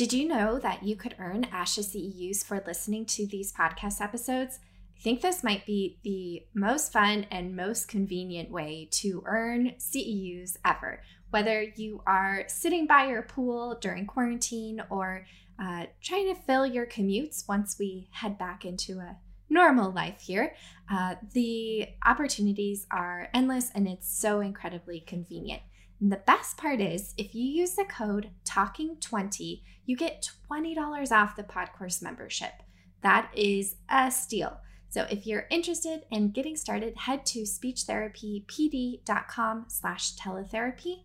Did you know that you could earn ASHA CEUs for listening to these podcast episodes? I think this might be the most fun and most convenient way to earn CEUs ever. Whether you are sitting by your pool during quarantine or uh, trying to fill your commutes once we head back into a normal life here, uh, the opportunities are endless and it's so incredibly convenient. And the best part is, if you use the code TALKING20, you get $20 off the PodCourse membership. That is a steal. So if you're interested in getting started, head to speechtherapypd.com slash teletherapy.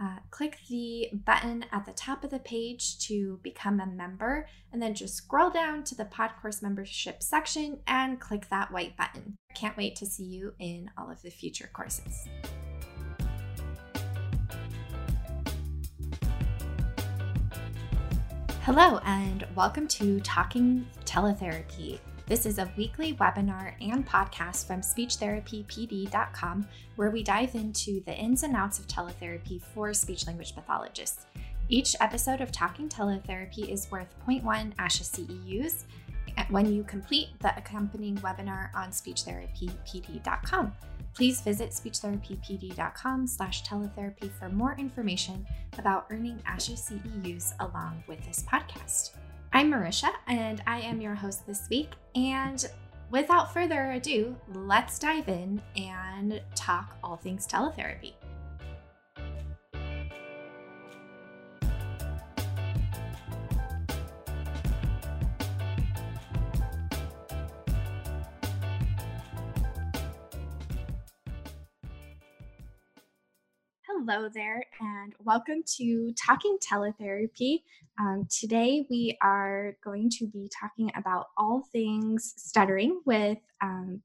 Uh, click the button at the top of the page to become a member, and then just scroll down to the PodCourse membership section and click that white button. Can't wait to see you in all of the future courses. Hello, and welcome to Talking Teletherapy. This is a weekly webinar and podcast from speechtherapypd.com where we dive into the ins and outs of teletherapy for speech language pathologists. Each episode of Talking Teletherapy is worth 0.1 ASHA CEUs when you complete the accompanying webinar on speechtherapypd.com. Please visit speechtherapypd.com slash teletherapy for more information about earning ASHA CEUs along with this podcast. I'm Marisha, and I am your host this week. And without further ado, let's dive in and talk all things teletherapy. Hello there, and welcome to Talking Teletherapy. Um, today, we are going to be talking about all things stuttering with um,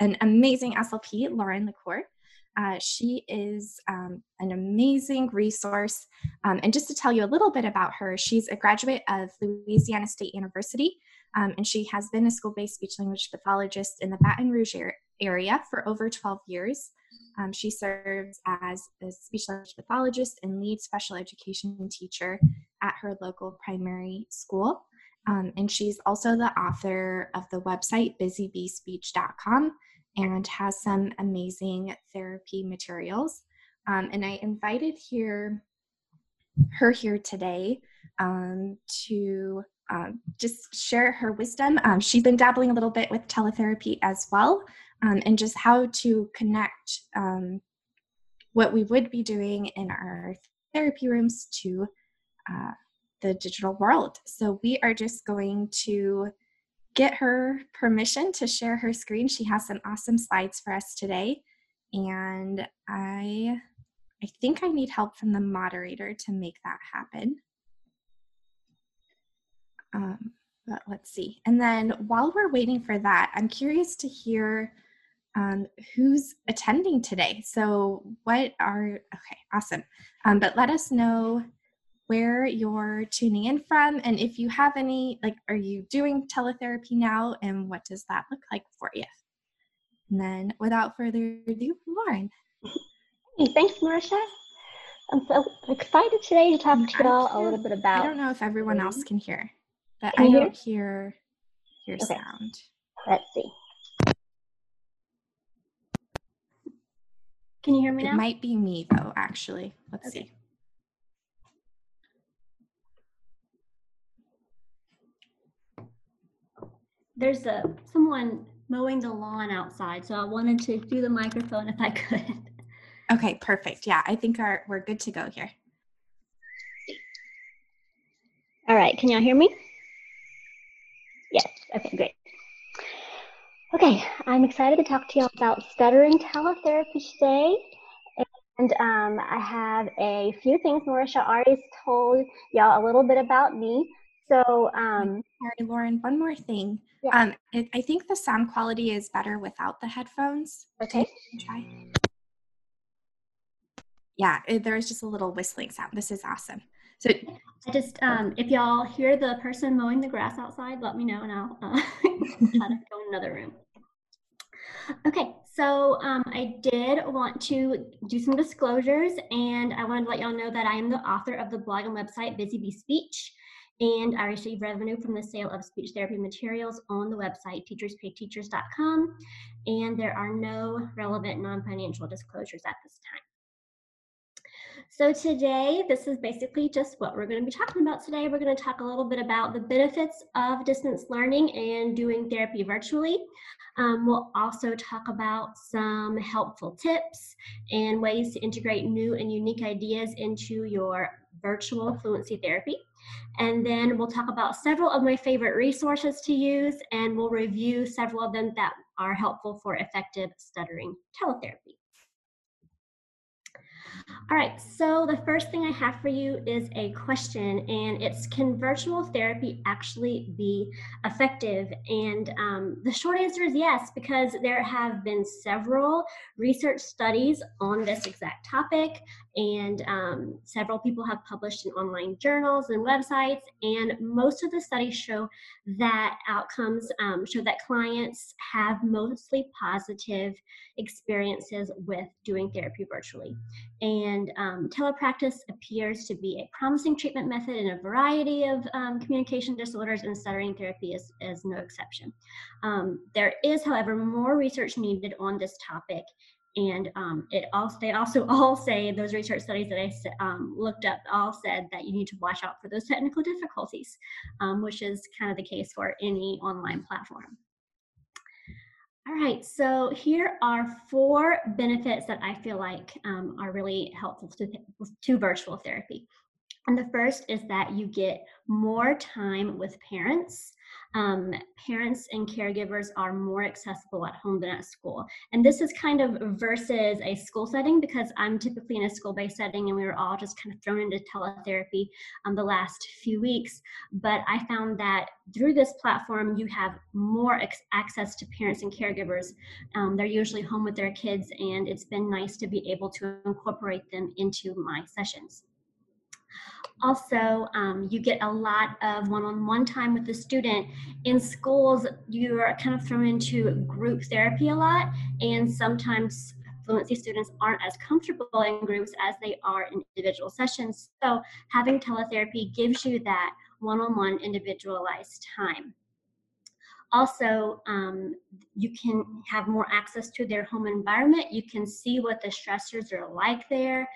an amazing SLP, Lauren LaCour. Uh, she is um, an amazing resource. Um, and just to tell you a little bit about her, she's a graduate of Louisiana State University, um, and she has been a school based speech language pathologist in the Baton Rouge area for over 12 years. Um, she serves as a speech language pathologist and lead special education teacher at her local primary school. Um, and she's also the author of the website busybeespeech.com and has some amazing therapy materials. Um, and I invited here her here today um, to um, just share her wisdom. Um, she's been dabbling a little bit with teletherapy as well um, and just how to connect um, what we would be doing in our therapy rooms to uh, the digital world. So we are just going to get her permission to share her screen. She has some awesome slides for us today. And I I think I need help from the moderator to make that happen. Um, but let's see. And then while we're waiting for that, I'm curious to hear um, who's attending today. So, what are, okay, awesome. Um, but let us know where you're tuning in from and if you have any, like, are you doing teletherapy now and what does that look like for you? And then, without further ado, Lauren. Hey, thanks, Marisha. I'm so excited today to talk to y'all a little bit about. I don't know if everyone else can hear, but can I don't hear, hear okay. sound. Let's see. Can you hear me now? It might be me though, actually. Let's okay. see. There's a someone mowing the lawn outside, so I wanted to do the microphone if I could. Okay, perfect. Yeah, I think our, we're good to go here. All right, can y'all hear me? Yes, okay, great. Okay, I'm excited to talk to y'all about stuttering teletherapy today. And um, I have a few things. Marisha already told y'all a little bit about me. So, um, sorry, Lauren, one more thing. Yeah. Um, it, I think the sound quality is better without the headphones. Okay. Try. Yeah, it, there's just a little whistling sound. This is awesome. So, I just, um, if y'all hear the person mowing the grass outside, let me know and I'll uh, try to go in another room. Okay, So um, I did want to do some disclosures and I wanted to let y'all know that I am the author of the blog and website Busy Bee Speech and I receive revenue from the sale of speech therapy materials on the website teacherspayteachers.com and there are no relevant non-financial disclosures at this time. So today, this is basically just what we're going to be talking about today. We're going to talk a little bit about the benefits of distance learning and doing therapy virtually. Um, we'll also talk about some helpful tips and ways to integrate new and unique ideas into your virtual fluency therapy. And then we'll talk about several of my favorite resources to use, and we'll review several of them that are helpful for effective stuttering teletherapy. All right, so the first thing I have for you is a question, and it's Can virtual therapy actually be effective? And um, the short answer is yes, because there have been several research studies on this exact topic, and um, several people have published in online journals and websites, and most of the studies show that outcomes um, show that clients have mostly positive experiences with doing therapy virtually. And um, telepractice appears to be a promising treatment method in a variety of um, communication disorders, and stuttering therapy is, is no exception. Um, there is, however, more research needed on this topic. And um, it also, they also all say, those research studies that I um, looked up all said that you need to watch out for those technical difficulties, um, which is kind of the case for any online platform. All right, so here are four benefits that I feel like um, are really helpful to, to virtual therapy. And the first is that you get more time with parents um, parents and caregivers are more accessible at home than at school. And this is kind of versus a school setting because I'm typically in a school based setting and we were all just kind of thrown into teletherapy um, the last few weeks. But I found that through this platform, you have more access to parents and caregivers. Um, they're usually home with their kids, and it's been nice to be able to incorporate them into my sessions. Also, um, you get a lot of one-on-one time with the student. In schools, you're kind of thrown into group therapy a lot, and sometimes fluency students aren't as comfortable in groups as they are in individual sessions. So having teletherapy gives you that one-on-one individualized time. Also, um, you can have more access to their home environment. You can see what the stressors are like there.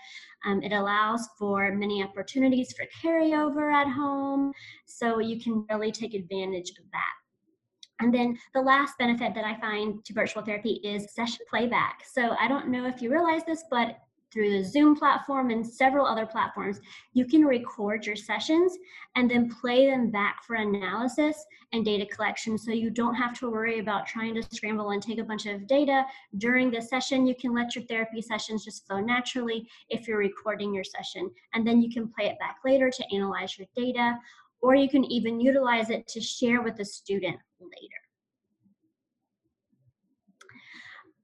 Um, it allows for many opportunities for carryover at home, so you can really take advantage of that. And then the last benefit that I find to virtual therapy is session playback. So I don't know if you realize this, but through the Zoom platform and several other platforms, you can record your sessions and then play them back for analysis and data collection. So you don't have to worry about trying to scramble and take a bunch of data during the session. You can let your therapy sessions just flow naturally if you're recording your session. And then you can play it back later to analyze your data, or you can even utilize it to share with the student later.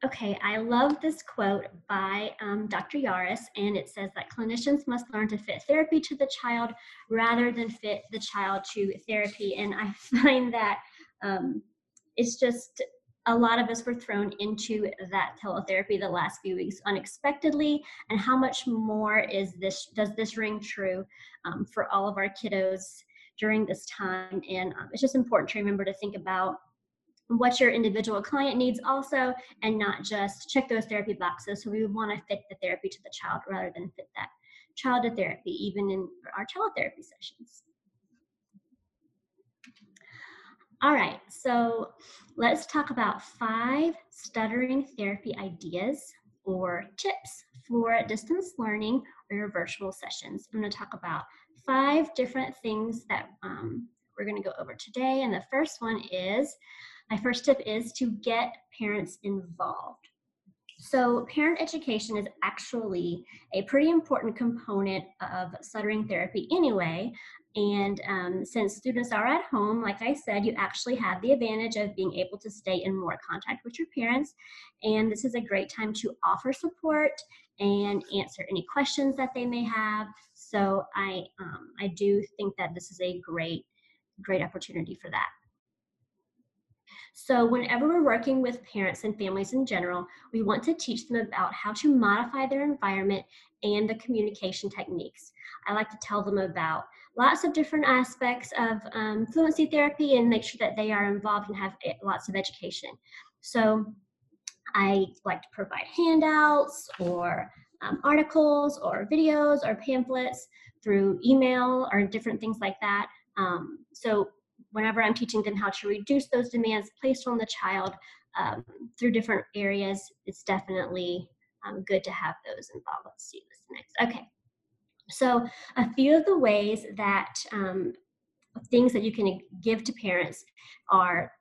Okay, I love this quote by um, Dr. Yaruss, and it says that clinicians must learn to fit therapy to the child rather than fit the child to therapy. And I find that um, it's just a lot of us were thrown into that teletherapy the last few weeks unexpectedly. And how much more is this? Does this ring true um, for all of our kiddos during this time? And um, it's just important to remember to think about what your individual client needs also and not just check those therapy boxes. So we would want to fit the therapy to the child rather than fit that child to therapy even in our teletherapy sessions. All right so let's talk about five stuttering therapy ideas or tips for distance learning or your virtual sessions. I'm going to talk about five different things that um, we're going to go over today and the first one is my first tip is to get parents involved. So, parent education is actually a pretty important component of stuttering therapy anyway. And um, since students are at home, like I said, you actually have the advantage of being able to stay in more contact with your parents. And this is a great time to offer support and answer any questions that they may have. So, I, um, I do think that this is a great, great opportunity for that. So whenever we're working with parents and families in general, we want to teach them about how to modify their environment and the communication techniques. I like to tell them about lots of different aspects of um, fluency therapy and make sure that they are involved and have eh, lots of education. So I like to provide handouts or um, articles or videos or pamphlets through email or different things like that. Um, so whenever I'm teaching them how to reduce those demands placed on the child um, through different areas, it's definitely um, good to have those involved. Let's see this next. Okay. So a few of the ways that um, things that you can give to parents are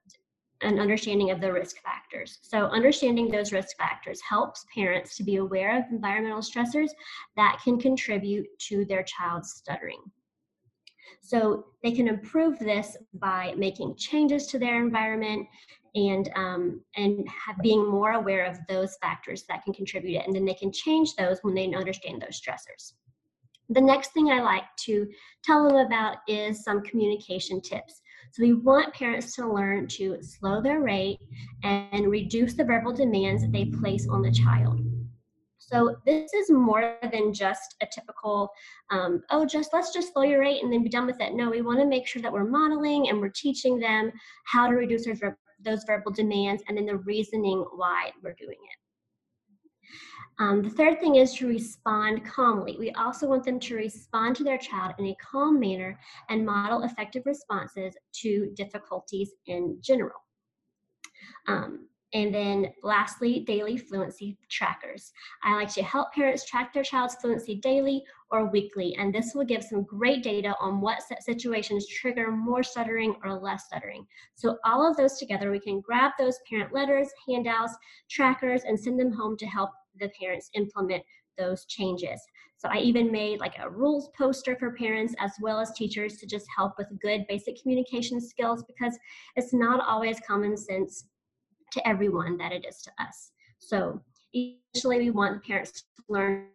an understanding of the risk factors. So understanding those risk factors helps parents to be aware of environmental stressors that can contribute to their child's stuttering. So they can improve this by making changes to their environment and um, and have, being more aware of those factors that can contribute it, and then they can change those when they understand those stressors. The next thing I like to tell them about is some communication tips. So we want parents to learn to slow their rate and reduce the verbal demands that they place on the child. So this is more than just a typical, um, oh, just let's just slow your rate and then be done with it. No, we want to make sure that we're modeling and we're teaching them how to reduce those, those verbal demands and then the reasoning why we're doing it. Um, the third thing is to respond calmly. We also want them to respond to their child in a calm manner and model effective responses to difficulties in general. Um, and then lastly, daily fluency trackers. I like to help parents track their child's fluency daily or weekly, and this will give some great data on what situations trigger more stuttering or less stuttering. So all of those together, we can grab those parent letters, handouts, trackers, and send them home to help the parents implement those changes. So I even made like a rules poster for parents as well as teachers to just help with good basic communication skills because it's not always common sense to everyone that it is to us. So initially we want parents to learn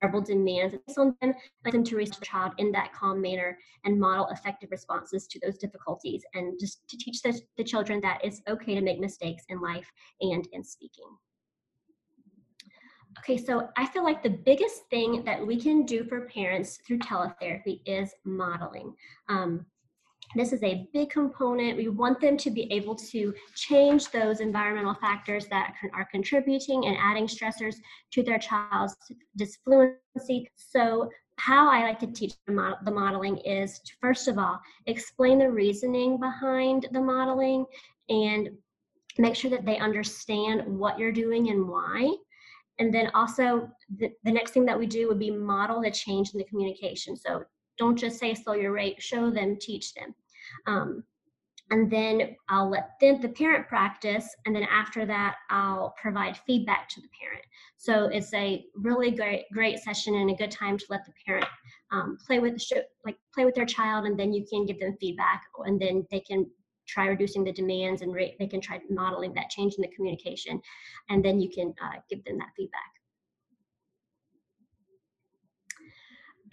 verbal demands on them, let them to raise the child in that calm manner and model effective responses to those difficulties and just to teach the, the children that it's okay to make mistakes in life and in speaking. Okay, so I feel like the biggest thing that we can do for parents through teletherapy is modeling. Um, this is a big component. We want them to be able to change those environmental factors that are contributing and adding stressors to their child's disfluency. So how I like to teach the, the modeling is to, first of all, explain the reasoning behind the modeling and make sure that they understand what you're doing and why. And then also the, the next thing that we do would be model the change in the communication. So don't just say slow your rate, show them, teach them. Um, and then I'll let them, the parent practice, and then after that, I'll provide feedback to the parent. So it's a really great, great session and a good time to let the parent um, play with the like play with their child, and then you can give them feedback, and then they can try reducing the demands and they can try modeling that change in the communication, and then you can uh, give them that feedback.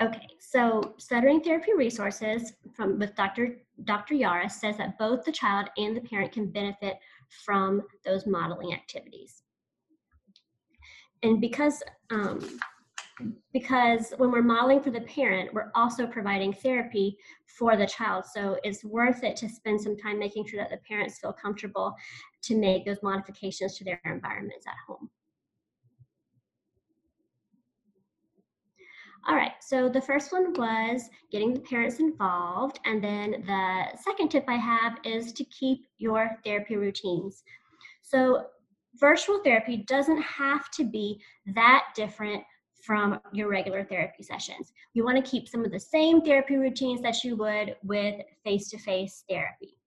Okay, so stuttering therapy resources from with Dr. Dr. Yaruss says that both the child and the parent can benefit from those modeling activities. And because um, because when we're modeling for the parent, we're also providing therapy for the child. So it's worth it to spend some time making sure that the parents feel comfortable to make those modifications to their environments at home. All right, so the first one was getting the parents involved. And then the second tip I have is to keep your therapy routines. So virtual therapy doesn't have to be that different from your regular therapy sessions. You want to keep some of the same therapy routines that you would with face-to-face -face therapy.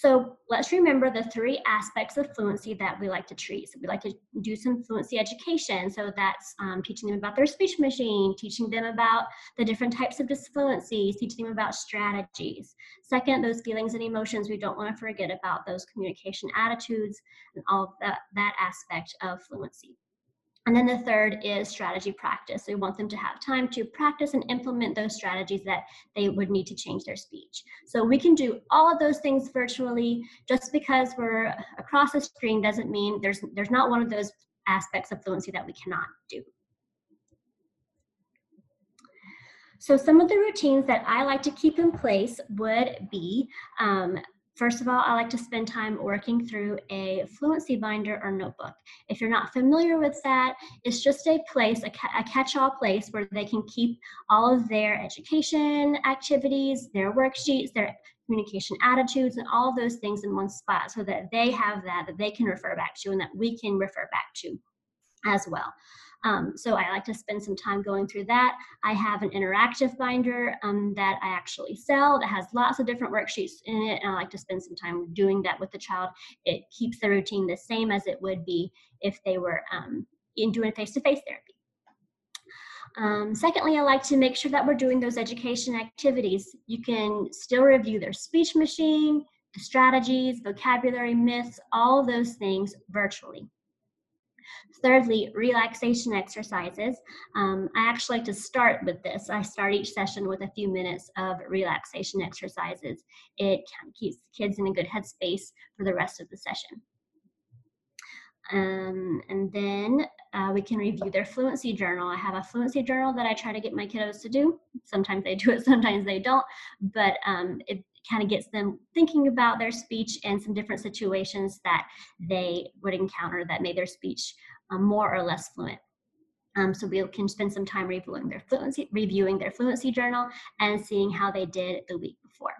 So let's remember the three aspects of fluency that we like to treat. So we like to do some fluency education. So that's um, teaching them about their speech machine, teaching them about the different types of disfluencies, teaching them about strategies. Second, those feelings and emotions, we don't want to forget about those communication attitudes and all that, that aspect of fluency. And then the third is strategy practice. We want them to have time to practice and implement those strategies that they would need to change their speech. So we can do all of those things virtually. Just because we're across the screen doesn't mean there's there's not one of those aspects of fluency that we cannot do. So some of the routines that I like to keep in place would be um, First of all, I like to spend time working through a fluency binder or notebook. If you're not familiar with that, it's just a place, a, a catch-all place where they can keep all of their education activities, their worksheets, their communication attitudes, and all those things in one spot so that they have that, that they can refer back to and that we can refer back to as well. Um, so I like to spend some time going through that. I have an interactive binder um, that I actually sell that has lots of different worksheets in it, and I like to spend some time doing that with the child. It keeps the routine the same as it would be if they were um, in doing face-to-face therapy. Um, secondly, I like to make sure that we're doing those education activities. You can still review their speech machine, the strategies, vocabulary, myths, all those things virtually. Thirdly, relaxation exercises. Um, I actually like to start with this. I start each session with a few minutes of relaxation exercises. It keeps kids in a good headspace for the rest of the session. Um, and then uh, we can review their fluency journal. I have a fluency journal that I try to get my kiddos to do. Sometimes they do it, sometimes they don't, but um, it kind of gets them thinking about their speech and some different situations that they would encounter that made their speech um, more or less fluent. Um, so we can spend some time reviewing their fluency, reviewing their fluency journal and seeing how they did the week before.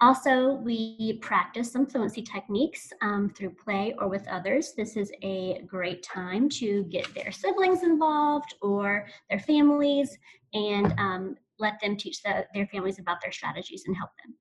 Also, we practice some fluency techniques um, through play or with others. This is a great time to get their siblings involved or their families and um, let them teach the, their families about their strategies and help them.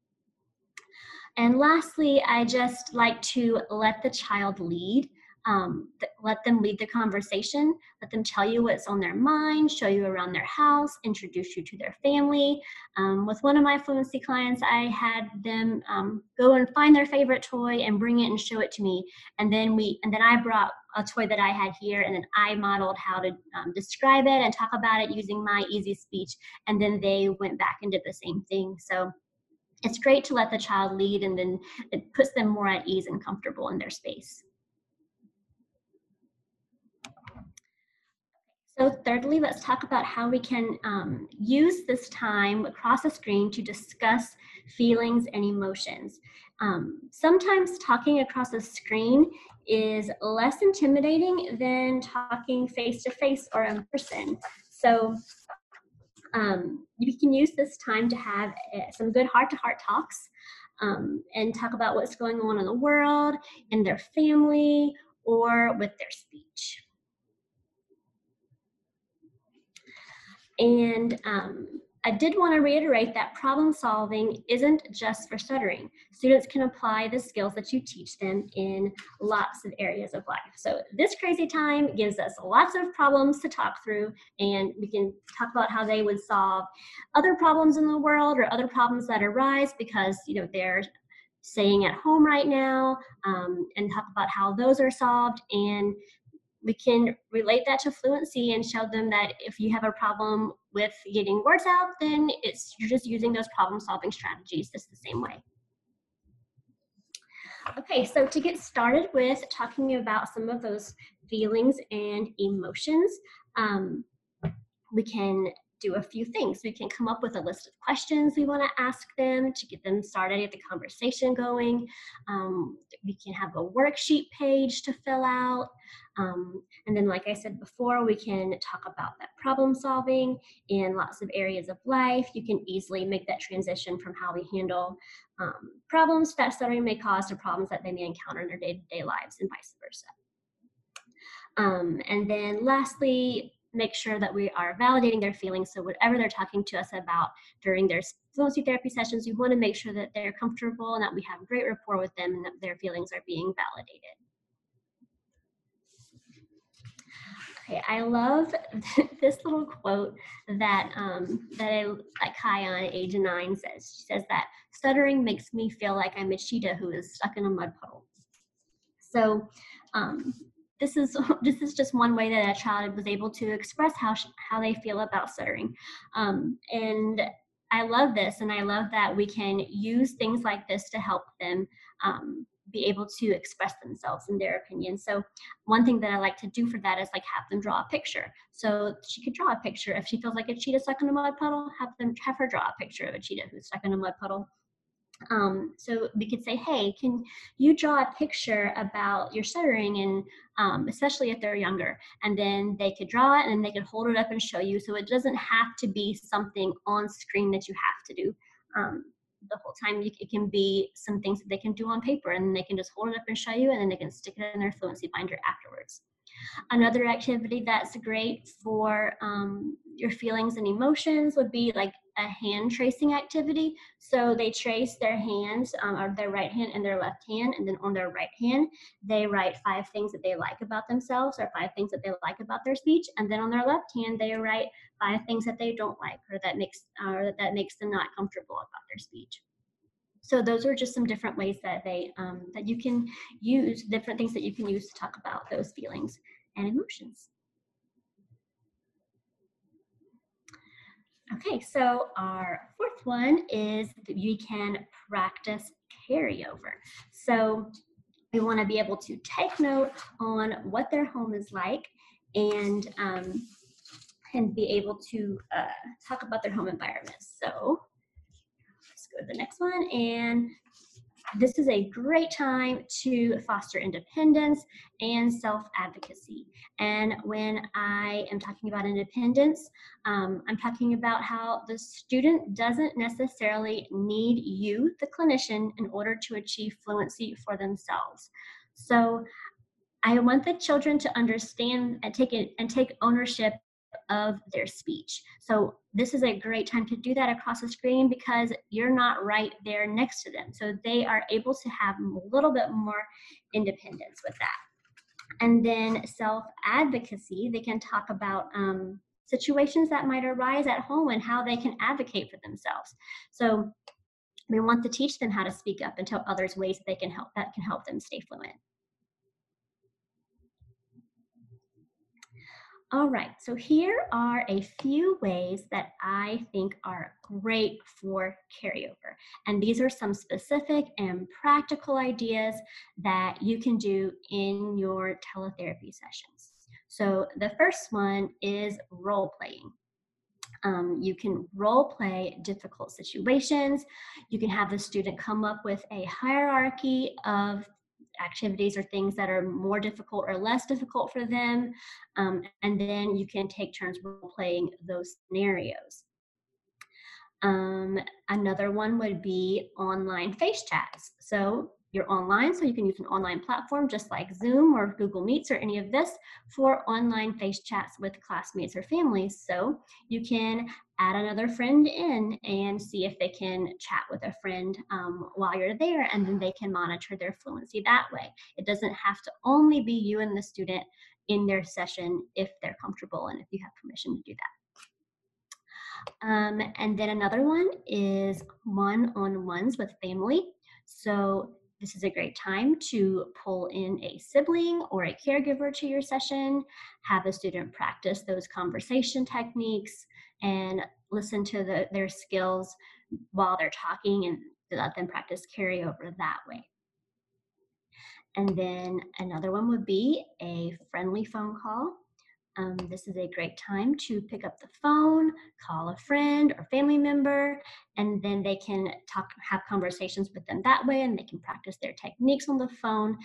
And lastly, I just like to let the child lead um, th- let them lead the conversation let them tell you what's on their mind show you around their house introduce you to their family. Um, with one of my fluency clients i had them um, go and find their favorite toy and bring it and show it to me. And then we and then i brought a toy that i had here and then i modeled how to um, describe it and talk about it using my easy speech. And then they went back and did the same thing. So it's great to let the child lead and then it puts them more at ease and comfortable in their space So thirdly, let's talk about how we can um, use this time across the screen to discuss feelings and emotions. Um, sometimes talking across the screen is less intimidating than talking face to face or in person. So um, you can use this time to have uh, some good heart to heart talks um, and talk about what's going on in the world, in their family, or with their speech. And um, I did want to reiterate that problem solving isn't just for stuttering. Students can apply the skills that you teach them in lots of areas of life. So this crazy time gives us lots of problems to talk through and we can talk about how they would solve other problems in the world or other problems that arise because you know they're staying at home right now um, and talk about how those are solved and we can relate that to fluency and show them that if you have a problem with getting words out, then it's you're just using those problem solving strategies just the same way. Okay, so to get started with talking about some of those feelings and emotions, um, we can do a few things. We can come up with a list of questions we want to ask them to get them started, get the conversation going. Um, we can have a worksheet page to fill out. Um, and then, like I said before, we can talk about that problem solving in lots of areas of life. You can easily make that transition from how we handle um, problems that stuttering may cause to problems that they may encounter in their day to day lives and vice versa. Um, and then lastly, make sure that we are validating their feelings. So whatever they're talking to us about during their fluency therapy sessions, we want to make sure that they're comfortable and that we have great rapport with them and that their feelings are being validated. Okay, I love this little quote that um, that I that Kaya at age nine says. She says that stuttering makes me feel like I'm a cheetah who is stuck in a mud puddle. So um, this is this is just one way that a child was able to express how how they feel about stuttering. Um, and i love this and i love that we can use things like this to help them um, be able to express themselves in their opinion so one thing that i like to do for that is like have them draw a picture. So she could draw a picture. If she feels like a cheetah stuck in a mud puddle have them have her draw a picture of a cheetah who's stuck in a mud puddle um, so we could say, hey, can you draw a picture about your stuttering and um, especially if they're younger. And then they could draw it and they could hold it up and show you. So it doesn't have to be something on screen that you have to do. Um, the whole time it can be some things that they can do on paper and they can just hold it up and show you and then they can stick it in their fluency binder afterwards. Another activity that's great for um, your feelings and emotions would be like a hand tracing activity. So they trace their hands, um, or their right hand and their left hand, and then on their right hand, they write five things that they like about themselves or five things that they like about their speech. And then on their left hand, they write five things that they don't like or that makes or that makes them not comfortable about their speech. So those are just some different ways that they um, that you can use different things that you can use to talk about those feelings and emotions. Okay, so our fourth one is that you can practice carryover. So we want to be able to take note on what their home is like and um, and be able to uh, talk about their home environment. So let's go to the next one and this is a great time to foster independence and self advocacy. And when I am talking about independence, um, I'm talking about how the student doesn't necessarily need you, the clinician, in order to achieve fluency for themselves. So I want the children to understand and take it and take ownership of their speech. So this is a great time to do that across the screen because you're not right there next to them. So they are able to have a little bit more independence with that. And then self-advocacy, they can talk about um, situations that might arise at home and how they can advocate for themselves. So we want to teach them how to speak up and tell others ways that they can help that can help them stay fluent. All right, so here are a few ways that I think are great for carryover. And these are some specific and practical ideas that you can do in your teletherapy sessions. So the first one is role playing. Um, you can role play difficult situations. You can have the student come up with a hierarchy of activities or things that are more difficult or less difficult for them. Um, and then you can take turns role playing those scenarios. Um, another one would be online face chats. So you're online, so you can use an online platform just like Zoom or Google Meets or any of this for online face chats with classmates or families. So you can add another friend in and see if they can chat with a friend um, while you're there, and then they can monitor their fluency that way. It doesn't have to only be you and the student in their session if they're comfortable and if you have permission to do that. Um, and then another one is one-on-ones with family. So this is a great time to pull in a sibling or a caregiver to your session, have a student practice those conversation techniques, and listen to the, their skills while they're talking and let them practice carryover that way. And then another one would be a friendly phone call um, this is a great time to pick up the phone, call a friend or family member, and then they can talk, have conversations with them that way, and they can practice their techniques on the phone,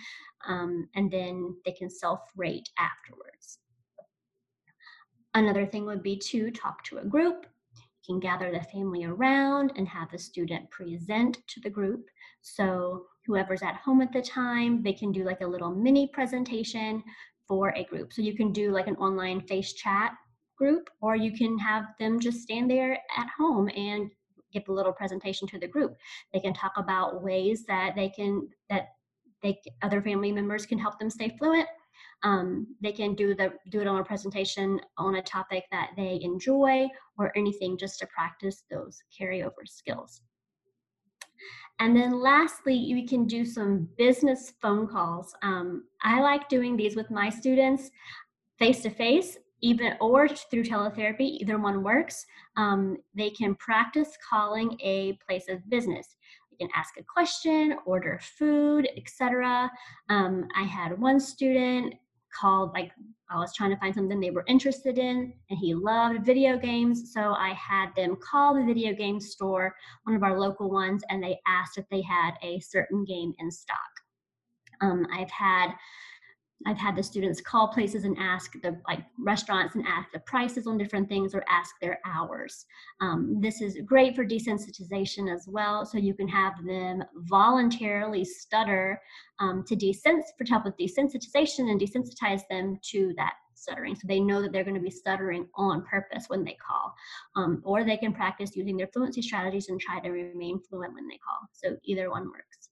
um, and then they can self-rate afterwards. Another thing would be to talk to a group. You can gather the family around and have the student present to the group. So whoever's at home at the time, they can do like a little mini presentation for a group. So you can do like an online face chat group, or you can have them just stand there at home and give a little presentation to the group. They can talk about ways that they can that they other family members can help them stay fluent. Um, they can do the do it on a presentation on a topic that they enjoy or anything just to practice those carryover skills. And then lastly, you can do some business phone calls. Um, I like doing these with my students face to face, even or through teletherapy, either one works. Um, they can practice calling a place of business. You can ask a question, order food, etc. Um, I had one student called like I was trying to find something they were interested in, and he loved video games. So I had them call the video game store, one of our local ones, and they asked if they had a certain game in stock. Um, I've had I've had the students call places and ask the like restaurants and ask the prices on different things or ask their hours. Um, this is great for desensitization as well, so you can have them voluntarily stutter um, to desens for help with desensitization and desensitize them to that stuttering, so they know that they're going to be stuttering on purpose when they call, um, or they can practice using their fluency strategies and try to remain fluent when they call. So either one works.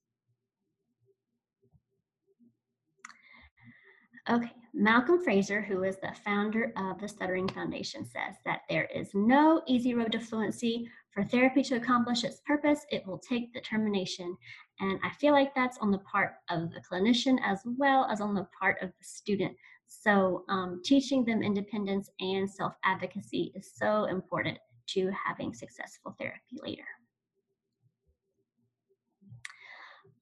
Okay, Malcolm Fraser, who is the founder of the Stuttering Foundation, says that there is no easy road to fluency. For therapy to accomplish its purpose, it will take determination. And I feel like that's on the part of the clinician as well as on the part of the student. So, um, teaching them independence and self advocacy is so important to having successful therapy later.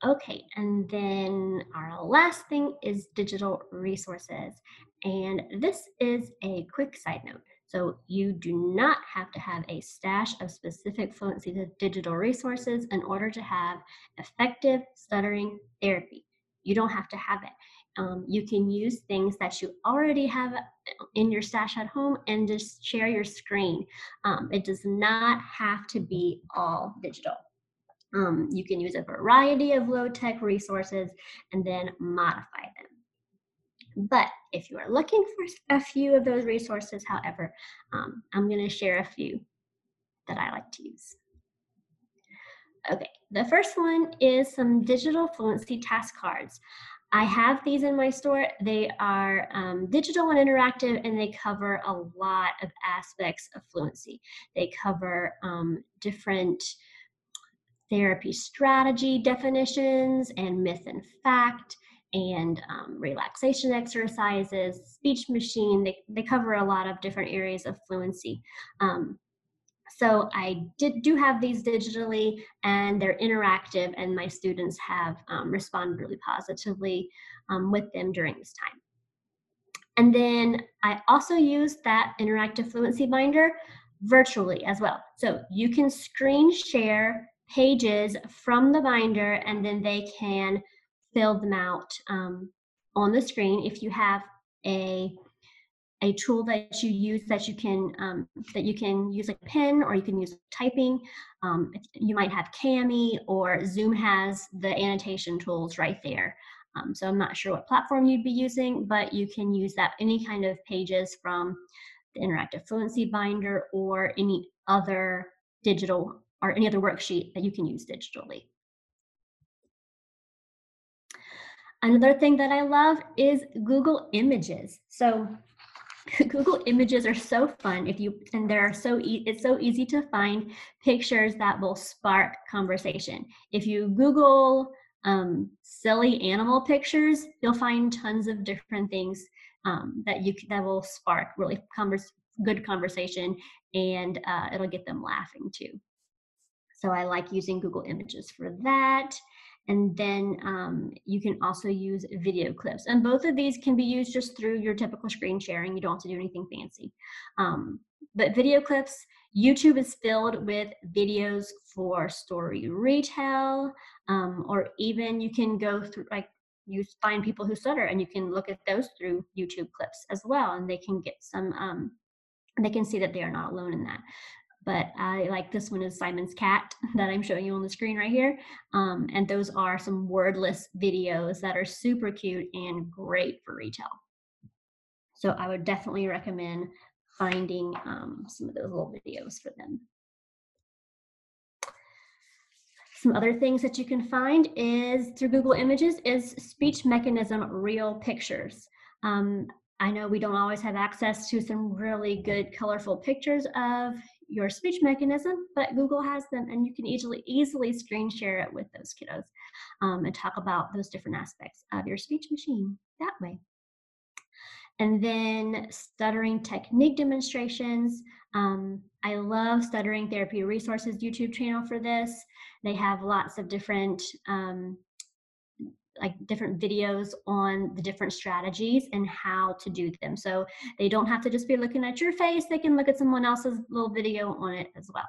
Okay, and then our last thing is digital resources. And this is a quick side note. So you do not have to have a stash of specific fluency digital resources in order to have effective stuttering therapy. You don't have to have it. Um, you can use things that you already have in your stash at home and just share your screen. Um, it does not have to be all digital. Um, you can use a variety of low-tech resources and then modify them. But if you are looking for a few of those resources, however, um, I'm going to share a few that I like to use. Okay, the first one is some digital fluency task cards. I have these in my store. They are um, digital and interactive, and they cover a lot of aspects of fluency. They cover um, different therapy strategy definitions and myth and fact and um, relaxation exercises, speech machine. They, they cover a lot of different areas of fluency. Um, so I did do have these digitally and they're interactive and my students have um, responded really positively um, with them during this time. And then I also use that interactive fluency binder virtually as well. So you can screen share pages from the binder and then they can fill them out um, on the screen. If you have a a tool that you use that you can um, that you can use like a pen or you can use typing um, you might have Kami or Zoom has the annotation tools right there. Um, so I'm not sure what platform you'd be using but you can use that any kind of pages from the interactive fluency binder or any other digital or any other worksheet that you can use digitally. Another thing that I love is Google Images. So Google Images are so fun if you and they're so e it's so easy to find pictures that will spark conversation. If you Google um, silly animal pictures, you'll find tons of different things um, that you that will spark really converse, good conversation, and uh, it'll get them laughing too. So I like using Google Images for that. And then um, you can also use video clips. And both of these can be used just through your typical screen sharing. You don't have to do anything fancy. Um, but video clips, YouTube is filled with videos for story retell, um, or even you can go through, like, you find people who stutter and you can look at those through YouTube clips as well. And they can get some, um, they can see that they are not alone in that but I like this one is Simon's cat that I'm showing you on the screen right here. Um, and those are some wordless videos that are super cute and great for retell. So I would definitely recommend finding um, some of those little videos for them. Some other things that you can find is through Google Images is speech mechanism real pictures. Um, I know we don't always have access to some really good colorful pictures of your speech mechanism, but Google has them and you can easily easily screen share it with those kiddos um, and talk about those different aspects of your speech machine that way. And then stuttering technique demonstrations. Um, I love Stuttering Therapy Resources YouTube channel for this. They have lots of different um, like different videos on the different strategies and how to do them. So they don't have to just be looking at your face, they can look at someone else's little video on it as well.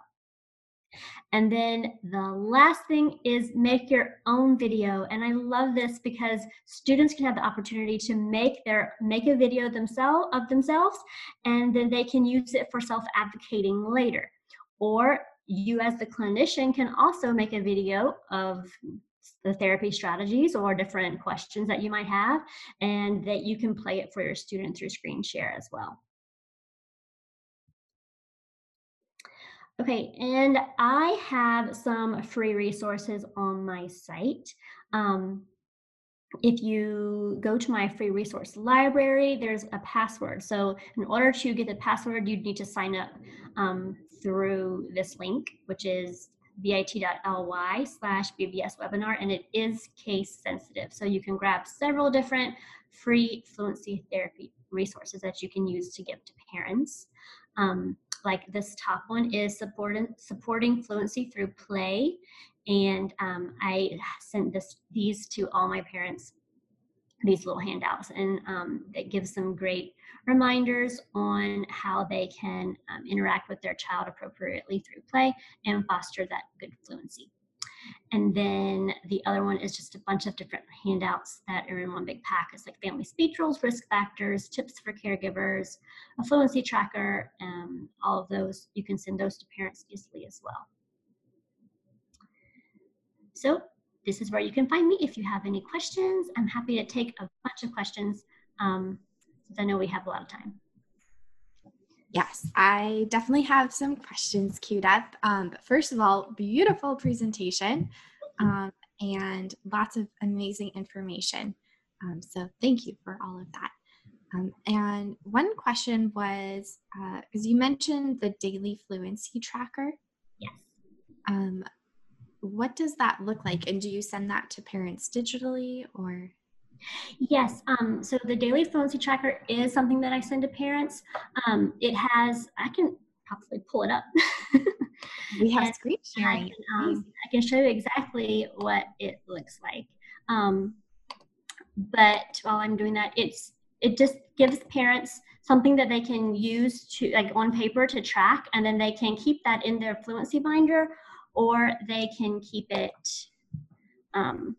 And then the last thing is make your own video. And I love this because students can have the opportunity to make their make a video themselves of themselves and then they can use it for self-advocating later. Or you as the clinician can also make a video of the therapy strategies or different questions that you might have and that you can play it for your student through screen share as well. Okay, and I have some free resources on my site. Um, if you go to my free resource library, there's a password. So in order to get the password, you'd need to sign up um, through this link, which is bit.ly slash BBS webinar, and it is case sensitive. So you can grab several different free fluency therapy resources that you can use to give to parents. Um, like this top one is supporting supporting fluency through play and um, i sent this these to all my parents these little handouts and um, it gives some great reminders on how they can um, interact with their child appropriately through play and foster that good fluency and then the other one is just a bunch of different handouts that are in one big pack. It's like family speech rules, risk factors, tips for caregivers, a fluency tracker, um, all of those. You can send those to parents easily as well. So this is where you can find me if you have any questions. I'm happy to take a bunch of questions um, since I know we have a lot of time. Yes, I definitely have some questions queued up. Um, but first of all, beautiful presentation um, and lots of amazing information. Um, so thank you for all of that. Um, and one question was, because uh, you mentioned the daily fluency tracker. Yes. Um, what does that look like? And do you send that to parents digitally or? Yes, um, so the daily fluency tracker is something that I send to parents. Um, it has, I can probably pull it up. we have screen sharing. I can, um, I can, show you exactly what it looks like. Um, but while I'm doing that, it's it just gives parents something that they can use to like on paper to track, and then they can keep that in their fluency binder, or they can keep it um,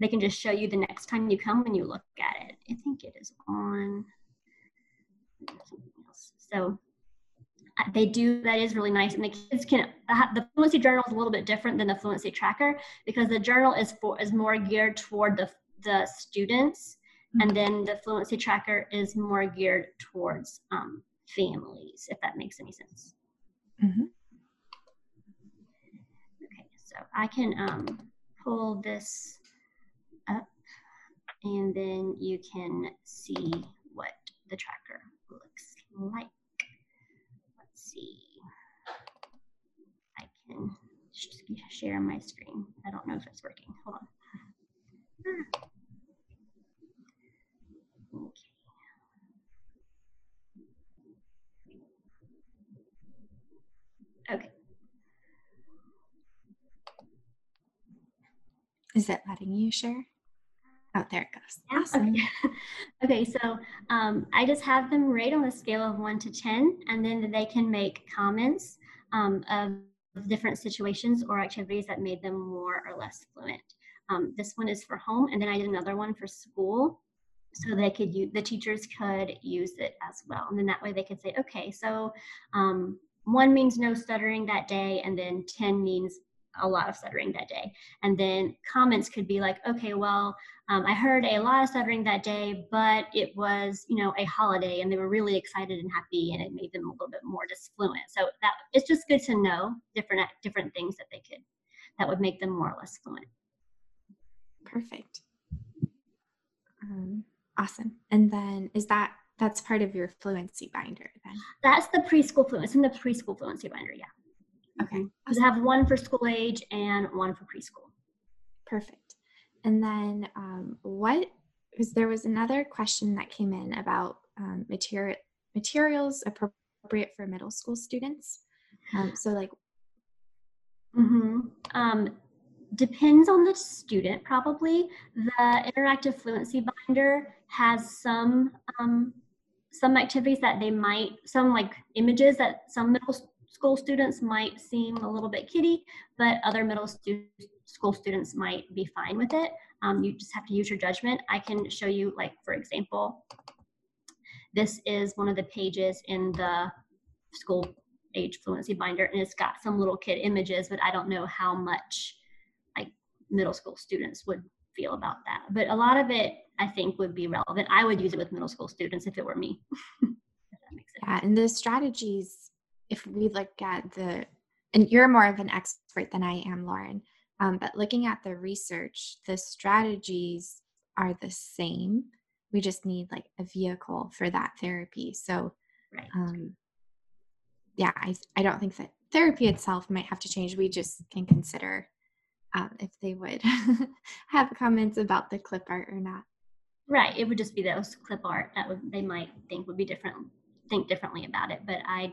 they can just show you the next time you come when you look at it. I think it is on So uh, they do that is really nice and the kids can the fluency journal is a little bit different than the fluency tracker because the journal is for is more geared toward the the students mm-hmm. and then the fluency tracker is more geared towards um, families if that makes any sense mm-hmm. okay so i can um, pull this up and then you can see what the tracker looks like. Let's see. I can share my screen. I don't know if it's working. Hold on. Okay. Okay. Is it letting you share? Oh, there it goes. Awesome. Okay, okay so um, I just have them rate on a scale of one to 10, and then they can make comments um, of different situations or activities that made them more or less fluent. Um, this one is for home, and then I did another one for school. So they could use, the teachers could use it as well. And then that way they could say, okay, so um, one means no stuttering that day, and then 10 means a lot of stuttering that day. And then comments could be like, okay, well, um, I heard a lot of stuttering that day, but it was, you know, a holiday and they were really excited and happy and it made them a little bit more disfluent. So that it's just good to know different different things that they could that would make them more or less fluent. Perfect. Um, awesome. And then is that that's part of your fluency binder then. That's the preschool fluency. In the preschool fluency binder, yeah. Okay. Because I have one for school age and one for preschool. Perfect. And then um, what, because there was another question that came in about um, material materials appropriate for middle school students. Um, so like, mm-hmm. um, depends on the student probably. The interactive fluency binder has some um, some activities that they might, some like images that some middle school students might seem a little bit kiddie, but other middle stu- school students might be fine with it. Um, you just have to use your judgment. I can show you, like, for example, this is one of the pages in the school age fluency binder, and it's got some little kid images, but I don't know how much like middle school students would feel about that. But a lot of it, I think, would be relevant. I would use it with middle school students if it were me. yeah, and the strategies, if we look at the, and you're more of an expert than I am, Lauren, um, but looking at the research, the strategies are the same. We just need like a vehicle for that therapy. So, right. um, yeah, I, I don't think that therapy itself might have to change. We just can consider um, if they would have comments about the clip art or not. Right. It would just be those clip art that would they might think would be different think differently about it. But I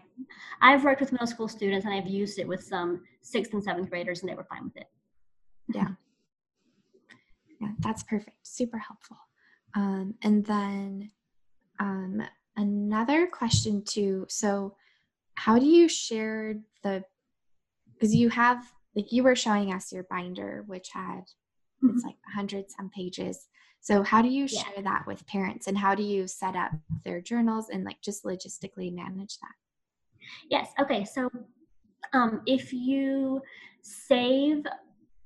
I've worked with middle school students and I've used it with some sixth and seventh graders and they were fine with it. Yeah. Yeah, that's perfect. Super helpful. Um, and then um, another question too. So how do you share the because you have like you were showing us your binder which had mm-hmm. it's like 100 some pages so how do you share yeah. that with parents and how do you set up their journals and like just logistically manage that yes okay so um, if you save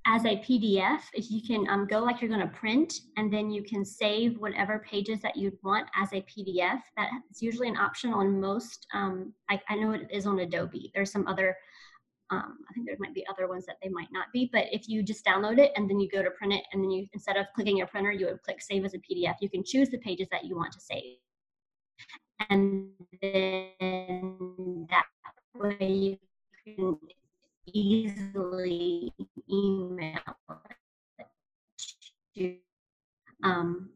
as a PDF, if you can um, go like you're going to print and then you can save whatever pages that you'd want as a PDF. That's usually an option on most. Um, I, I, know it is on Adobe. There's some other, um, I think there might be other ones that they might not be. But if you just download it and then you go to print it and then you instead of clicking your printer, you would click save as a PDF. You can choose the pages that you want to save, and then that way you can easily email to um,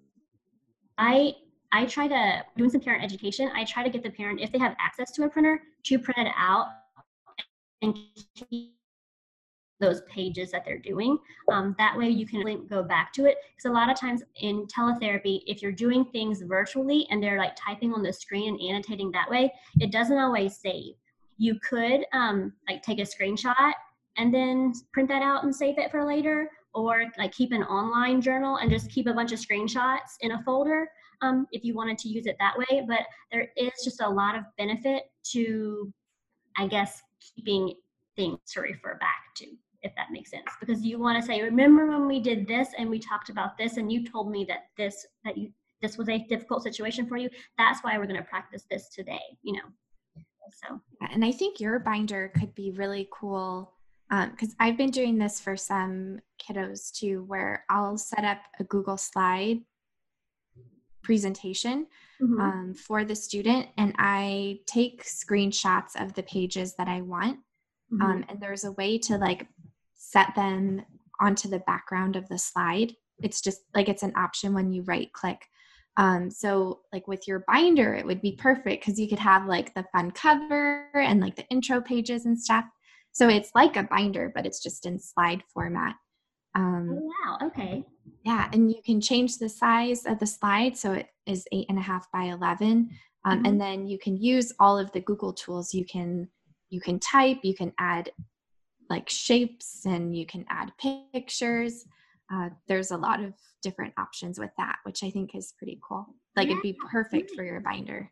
I I try to doing some parent education. I try to get the parent if they have access to a printer to print it out and those pages that they're doing. Um, that way you can link, go back to it. Because a lot of times in teletherapy, if you're doing things virtually and they're like typing on the screen and annotating that way, it doesn't always save you could um, like take a screenshot and then print that out and save it for later or like keep an online journal and just keep a bunch of screenshots in a folder um, if you wanted to use it that way but there is just a lot of benefit to i guess keeping things to refer back to if that makes sense. Because you want to say remember when we did this and we talked about this and you told me that this that you this was a difficult situation for you? That's why we're going to practice this today you know? So, and I think your binder could be really cool because um, I've been doing this for some kiddos too, where I'll set up a Google slide presentation mm-hmm. um, for the student and I take screenshots of the pages that I want. Mm-hmm. Um, and there's a way to like set them onto the background of the slide. It's just like it's an option when you right click um, so like with your binder, it would be perfect because you could have like the fun cover and like the intro pages and stuff. So it's like a binder, but it's just in slide format. Um, oh, wow. Okay. Yeah, and you can change the size of the slide so it is eight and a half by eleven, um, mm-hmm. and then you can use all of the Google tools. You can you can type, you can add like shapes, and you can add pictures. Uh, there's a lot of different options with that, which I think is pretty cool. Like yeah. it'd be perfect for your binder.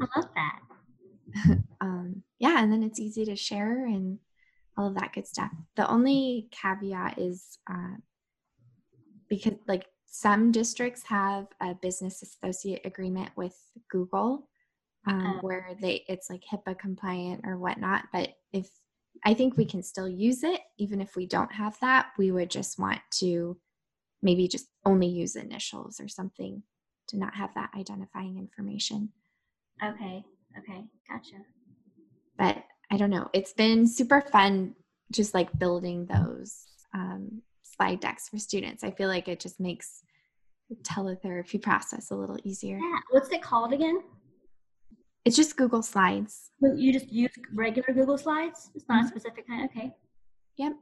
I love that. um, yeah, and then it's easy to share and all of that good stuff. The only caveat is uh, because like some districts have a business associate agreement with Google um, oh. where they it's like HIPAA compliant or whatnot. But if I think we can still use it, even if we don't have that, we would just want to maybe just only use initials or something to not have that identifying information. Okay. Okay. Gotcha. But I don't know. It's been super fun just like building those um, slide decks for students. I feel like it just makes the teletherapy process a little easier. Yeah. What's it called again? It's just Google Slides. You just use regular Google Slides? It's not Mhm. a specific kind. Okay. Yep.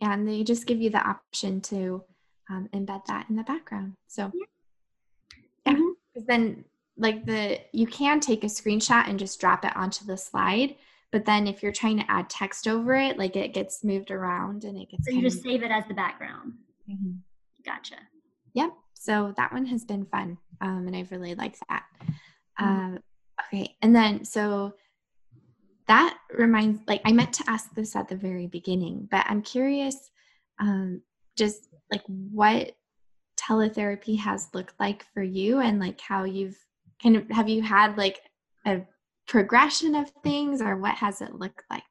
And they just give you the option to um, embed that in the background. So, yeah, Mhm. then like the you can take a screenshot and just drop it onto the slide. But then if you're trying to add text over it, like it gets moved around and it gets. So you just of- save it as the background. Mhm. Gotcha. Yep. So that one has been fun, um, and I've really liked that. Mhm. Um, okay, and then so that reminds, like, I meant to ask this at the very beginning, but I'm curious, um, just like what teletherapy has looked like for you, and like how you've kind of have you had like a progression of things, or what has it looked like?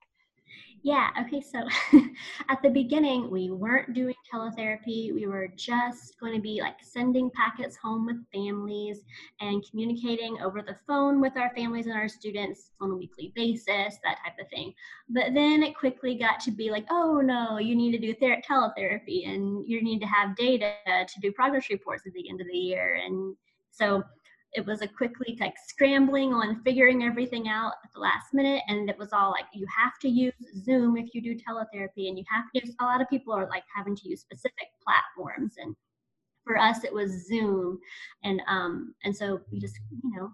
Yeah, okay, so at the beginning, we weren't doing teletherapy. We were just going to be like sending packets home with families and communicating over the phone with our families and our students on a weekly basis, that type of thing. But then it quickly got to be like, oh no, you need to do ther- teletherapy and you need to have data to do progress reports at the end of the year. And so it was a quickly like scrambling on figuring everything out at the last minute and it was all like you have to use zoom if you do teletherapy and you have to use a lot of people are like having to use specific platforms and for us it was zoom and um and so we just you know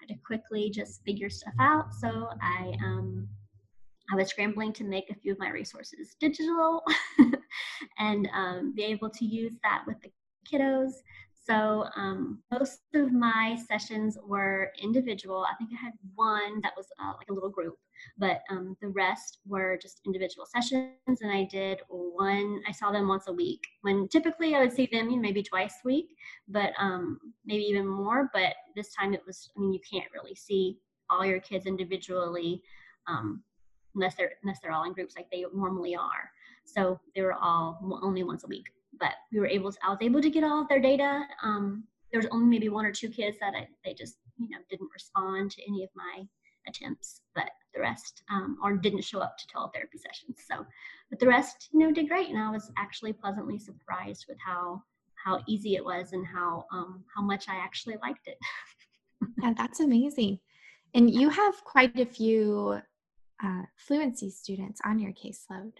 had to quickly just figure stuff out so i um I was scrambling to make a few of my resources digital and um, be able to use that with the kiddos. So um, most of my sessions were individual. I think I had one that was uh, like a little group, but um, the rest were just individual sessions. And I did one. I saw them once a week. When typically I would see them you know, maybe twice a week, but um, maybe even more. But this time it was. I mean, you can't really see all your kids individually um, unless they're unless they're all in groups like they normally are. So they were all only once a week but we were able to i was able to get all of their data um, there was only maybe one or two kids that I, they just you know didn't respond to any of my attempts but the rest um, or didn't show up to teletherapy sessions so but the rest you know did great and i was actually pleasantly surprised with how how easy it was and how um, how much i actually liked it Yeah, that's amazing. And you have quite a few uh, fluency students on your caseload.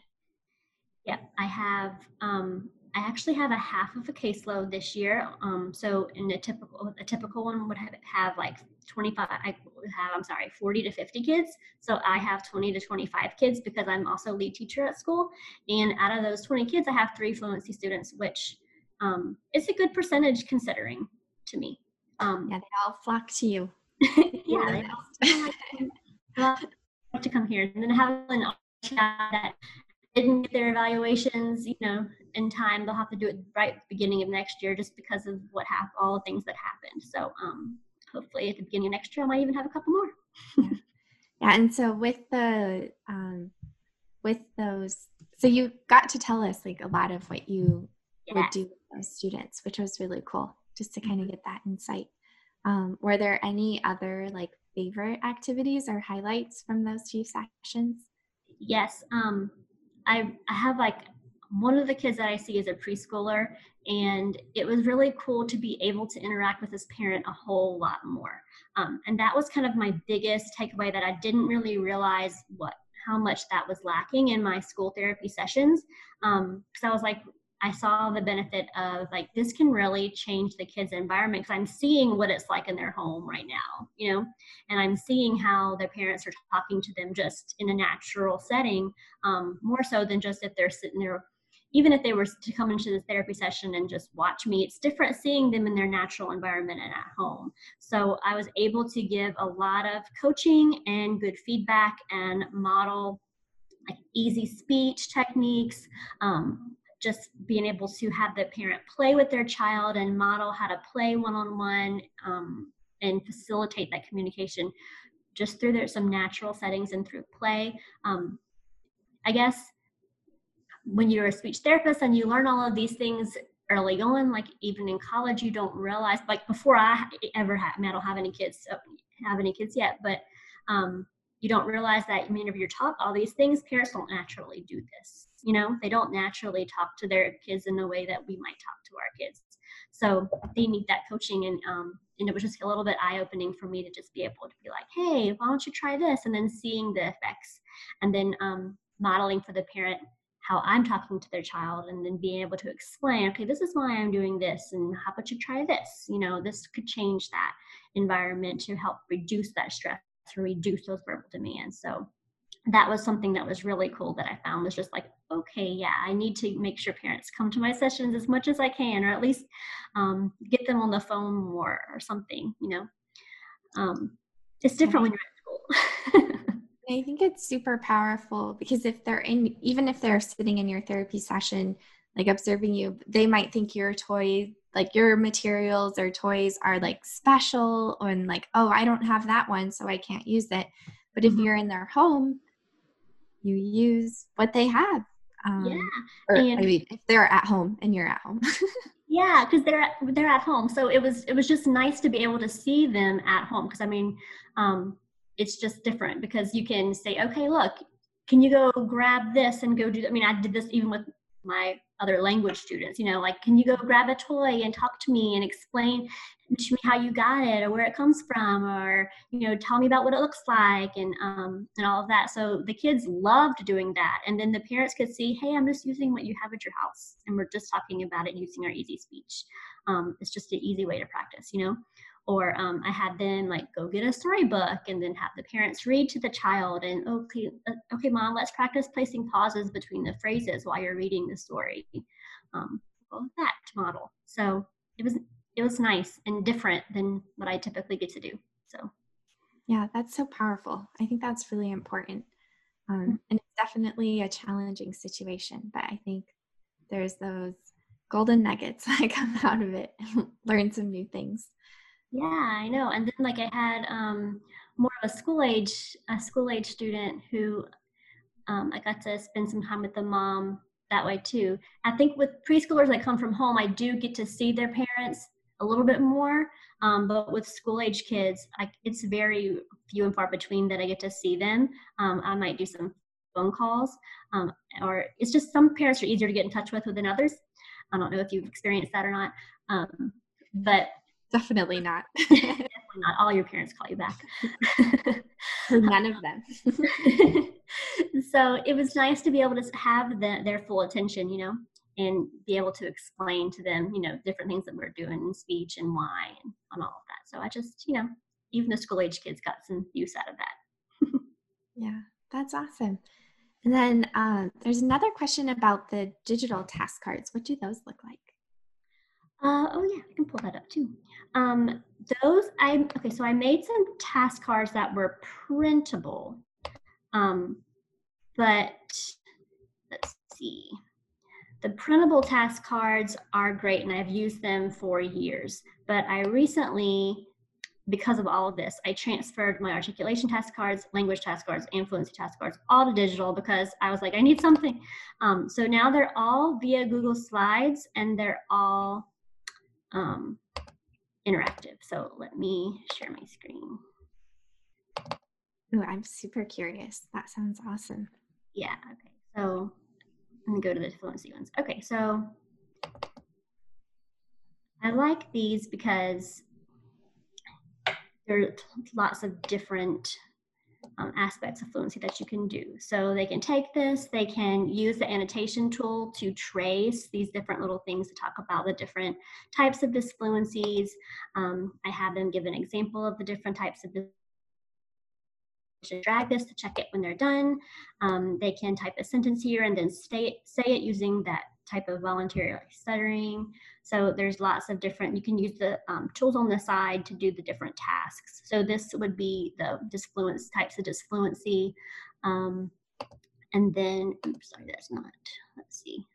Yeah, I have. Um, I actually have a half of a caseload this year. Um, so in a typical, a typical one would have, have like 25. I would have, I'm sorry, 40 to 50 kids. So I have 20 to 25 kids because I'm also lead teacher at school. And out of those 20 kids, I have three fluency students, which um, is a good percentage considering to me. Um, Yeah, they all flock to you. yeah, they all they like to come- to come here. And then have an that didn't get their evaluations, you know, in time. They'll have to do it right at the beginning of next year just because of what happened, all the things that happened. So um, hopefully at the beginning of next year, I might even have a couple more. Yeah, and so with the um, with those, so you got to tell us like a lot of what you would do with those students, which was really cool, just to kind of get that insight. Um, were there any other like favorite activities or highlights from those few sessions? Yes. Um, I I have like one of the kids that I see is a preschooler, and it was really cool to be able to interact with his parent a whole lot more. Um, and that was kind of my biggest takeaway that I didn't really realize what how much that was lacking in my school therapy sessions. Because I was like, I saw the benefit of like this can really change the kids' environment because I'm seeing what it's like in their home right now, you know, and I'm seeing how their parents are talking to them just in a natural setting, um, more so than just if they're sitting there. Even if they were to come into the therapy session and just watch me, it's different seeing them in their natural environment and at home. So I was able to give a lot of coaching and good feedback and model like easy speech techniques, um, just being able to have the parent play with their child and model how to play one-on-one um, and facilitate that communication just through their, some natural settings and through play. Um, I guess when you're a speech therapist and you learn all of these things, early on, like even in college, you don't realize. Like before I ever had, I, I don't have any kids, have any kids yet, but um, you don't realize that. I mean, if you're taught all these things, parents don't naturally do this. You know, they don't naturally talk to their kids in the way that we might talk to our kids. So they need that coaching, and um, and it was just a little bit eye opening for me to just be able to be like, hey, why don't you try this, and then seeing the effects, and then um, modeling for the parent how I'm talking to their child and then being able to explain, okay, this is why I'm doing this, and how about you try this? You know, this could change that environment to help reduce that stress, to reduce those verbal demands. So that was something that was really cool that I found was just like, okay, yeah, I need to make sure parents come to my sessions as much as I can, or at least um, get them on the phone more or something, you know. Um, it's different when you're at school. I think it's super powerful because if they're in, even if they're sitting in your therapy session, like observing you, they might think your toy, like your materials or toys are like special and like, oh, I don't have that one, so I can't use it. But if mm-hmm. you're in their home, you use what they have. Um, yeah. Or and, I mean, if they're at home and you're at home. yeah, because they're at, they're at home, so it was it was just nice to be able to see them at home. Because I mean, um, it's just different because you can say, okay, look, can you go grab this and go do that? I mean, I did this even with my other language students, you know, like, can you go grab a toy and talk to me and explain to me how you got it or where it comes from or, you know, tell me about what it looks like and, um, and all of that. So the kids loved doing that. And then the parents could see, hey, I'm just using what you have at your house. And we're just talking about it using our easy speech. Um, it's just an easy way to practice, you know? Or um, i had them like go get a storybook and then have the parents read to the child and okay uh, okay mom let's practice placing pauses between the phrases while you're reading the story um, all that model. So it was it was nice and different than what i typically get to do so. Yeah that's so powerful. I think that's really important um, mm-hmm. and it's definitely a challenging situation but i think there's those golden nuggets that come out of it learn some new things yeah, I know. And then like I had um, more of a school age a school age student who um, I got to spend some time with the mom that way too. I think with preschoolers that come from home, I do get to see their parents a little bit more. Um, but with school age kids, I, it's very few and far between that I get to see them. Um, I might do some phone calls, um, or it's just some parents are easier to get in touch with than others. I don't know if you've experienced that or not, um, but Definitely not. Definitely not. All your parents call you back. None of them. so it was nice to be able to have the, their full attention, you know, and be able to explain to them, you know, different things that we're doing in speech and why and, and all of that. So I just, you know, even the school age kids got some use out of that. yeah, that's awesome. And then um, there's another question about the digital task cards. What do those look like? Uh, oh yeah, I can pull that up too. Um, those I okay. So I made some task cards that were printable, um, but let's see. The printable task cards are great, and I've used them for years. But I recently, because of all of this, I transferred my articulation task cards, language task cards, and fluency task cards all to digital because I was like, I need something. Um, so now they're all via Google Slides, and they're all um, interactive. So let me share my screen. Oh, I'm super curious. That sounds awesome. Yeah, okay. So let me go to the fluency ones. Okay, so I like these because there are lots of different um, aspects of fluency that you can do. So they can take this, they can use the annotation tool to trace these different little things to talk about the different types of disfluencies. Um, I have them give an example of the different types of should drag this to check it when they're done. Um, they can type a sentence here and then say, say it using that type of voluntary stuttering. So there's lots of different, you can use the um, tools on the side to do the different tasks. So this would be the disfluence types of disfluency. Um, and then, oops, sorry, that's not, let's see.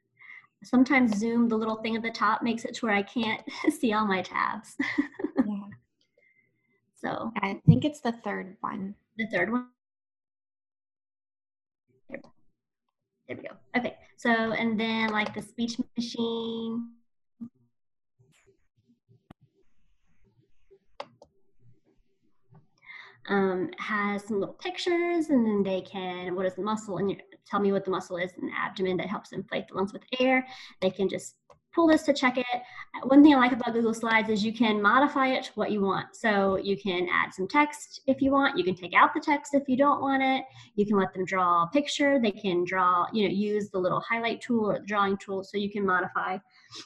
Sometimes Zoom, the little thing at the top makes it to where I can't see all my tabs. yeah. So I think it's the third one. The third one. There we go. Okay. So, and then like the speech machine. Um, has some little pictures and then they can, what is the muscle? And tell me what the muscle is in the abdomen that helps inflate the lungs with air. They can just pull this to check it. One thing I like about Google Slides is you can modify it to what you want. So you can add some text if you want. You can take out the text if you don't want it. You can let them draw a picture. They can draw, you know, use the little highlight tool or the drawing tool so you can modify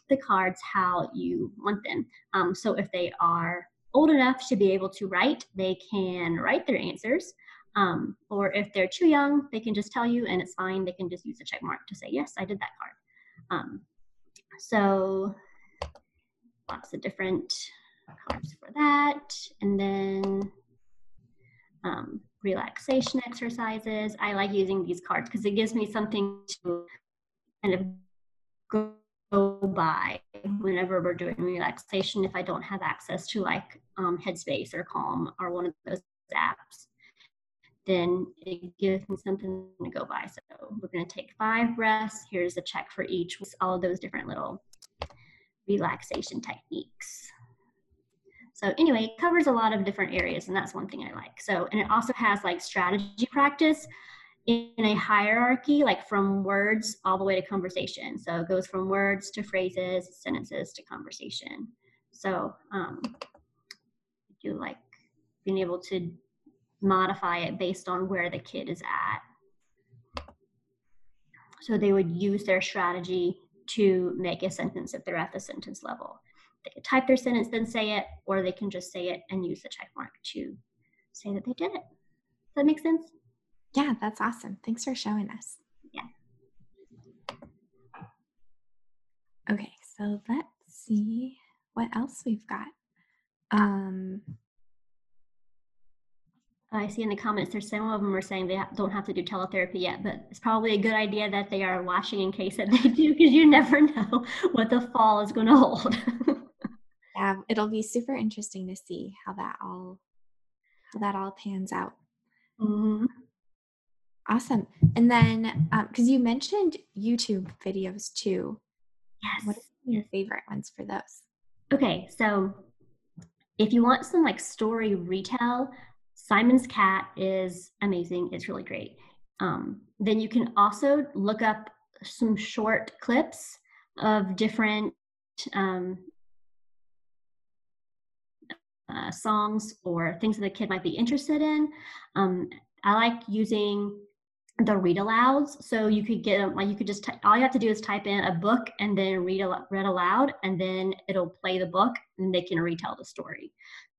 the cards how you want them. Um, so if they are old enough to be able to write, they can write their answers. Um, or if they're too young, they can just tell you and it's fine. They can just use a check mark to say, yes, I did that card. Um, so lots of different cards for that. And then um, relaxation exercises. I like using these cards because it gives me something to kind of go by whenever we're doing relaxation if I don't have access to like um, Headspace or Calm or one of those apps then it gives me something to go by. So we're going to take five breaths. Here's a check for each, all of those different little relaxation techniques. So anyway, it covers a lot of different areas, and that's one thing I like. So, and it also has like strategy practice in a hierarchy, like from words all the way to conversation. So it goes from words to phrases, sentences to conversation. So um, you like being able to modify it based on where the kid is at. So they would use their strategy to make a sentence if they're at the sentence level. They could type their sentence, then say it, or they can just say it and use the check mark to say that they did it. Does that make sense? Yeah, that's awesome. Thanks for showing us. Yeah. Okay, so let's see what else we've got. Um, I see in the comments there's some of them are saying they don't have to do teletherapy yet, but it's probably a good idea that they are watching in case that they do because you never know what the fall is going to hold. yeah, it'll be super interesting to see how that all how that all pans out. Mm-hmm. Awesome. And then because um, you mentioned YouTube videos too. Yes. What are your favorite ones for those? Okay, so if you want some like story retell, Simon's Cat is amazing. It's really great. Um, then you can also look up some short clips of different um, uh, songs or things that the kid might be interested in. Um, I like using the read alouds. So you could get like you could just all you have to do is type in a book and then read al- read aloud, and then it'll play the book and they can retell the story.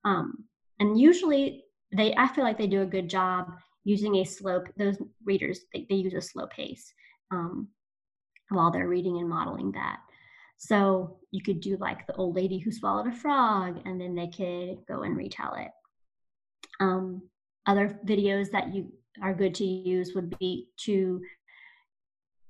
Um, and usually they I feel like they do a good job using a slow those readers they, they use a slow pace um, while they're reading and modeling that. So you could do like the old lady who swallowed a frog, and then they could go and retell it. Um, other videos that you are good to use would be to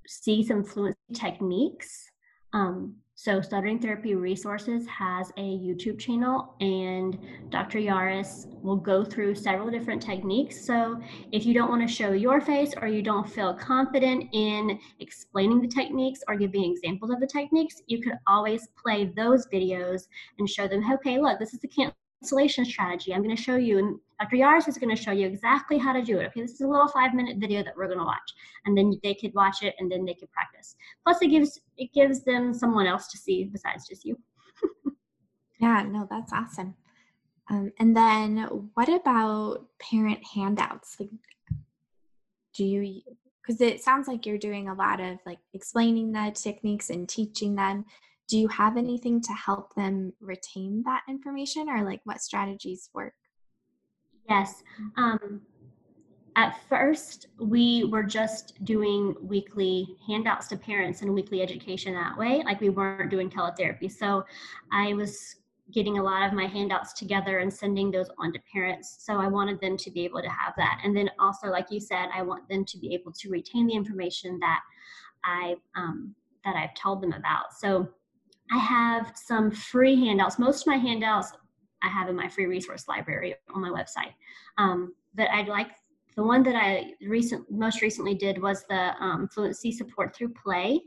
see some fluency techniques. Um, so, Stuttering Therapy Resources has a YouTube channel, and Dr. Yaruss will go through several different techniques. So, if you don't want to show your face or you don't feel confident in explaining the techniques or giving examples of the techniques, you could always play those videos and show them, okay, look, this is the cancellation strategy. I'm going to show you, and Dr. Yaruss is going to show you exactly how to do it. Okay, this is a little five minute video that we're going to watch, and then they could watch it and then they could practice. Plus, it gives it gives them someone else to see besides just you. yeah, no, that's awesome. Um, and then what about parent handouts? Like, do you? Because it sounds like you're doing a lot of like explaining the techniques and teaching them do you have anything to help them retain that information or like what strategies work? Yes um, at first we were just doing weekly handouts to parents and weekly education that way like we weren't doing teletherapy. So i was getting a lot of my handouts together and sending those on to parents so i wanted them to be able to have that. And then also like you said i want them to be able to retain the information that i um, that i've told them about. So I have some free handouts. Most of my handouts I have in my free resource library on my website. Um, but I'd like the one that I recent most recently did was the um, fluency support through play,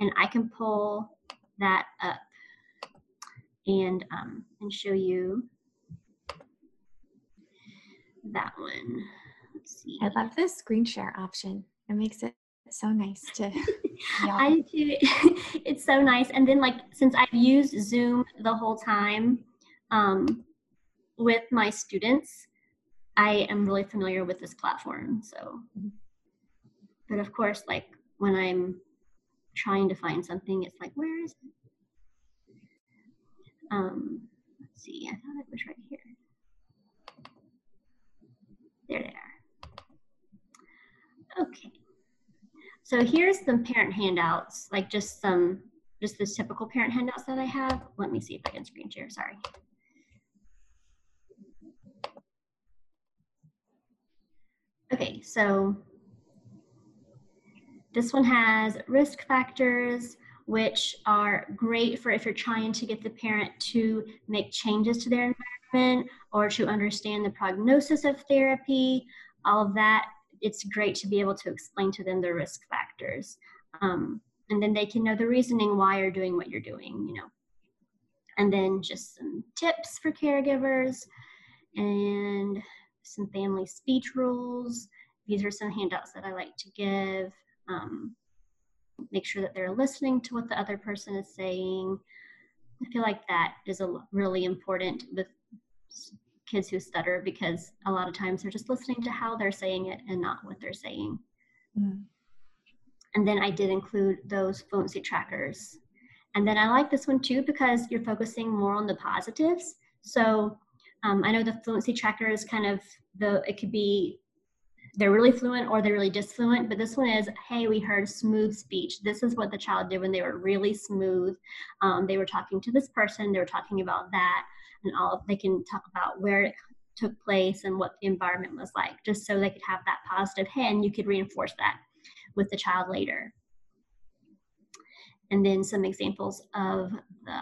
and I can pull that up and um, and show you. that one. I love this screen share option. It makes it so nice to. I do too. it's so nice. And then, like, since I've used Zoom the whole time um, with my students, I am really familiar with this platform. So, but of course, like when I'm trying to find something, it's like, where is it? Um, let's see, I thought it was right here. There they are. Okay. So here's some parent handouts, like just some, just the typical parent handouts that I have. Let me see if I can screen share, sorry. Okay, so this one has risk factors, which are great for if you're trying to get the parent to make changes to their environment or to understand the prognosis of therapy, all of that. It's great to be able to explain to them the risk factors. Um, and then they can know the reasoning why you're doing what you're doing, you know. And then just some tips for caregivers and some family speech rules. These are some handouts that I like to give. Um, make sure that they're listening to what the other person is saying. I feel like that is a really important with kids who stutter because a lot of times they're just listening to how they're saying it and not what they're saying. Mm. And then I did include those fluency trackers. And then I like this one too because you're focusing more on the positives. So um, I know the fluency tracker is kind of the, it could be they're really fluent or they're really disfluent, but this one is, hey, we heard smooth speech. This is what the child did when they were really smooth. Um, they were talking to this person, they were talking about that, and all they can talk about where it took place and what the environment was like, just so they could have that positive hey, and you could reinforce that with the child later. And then some examples of the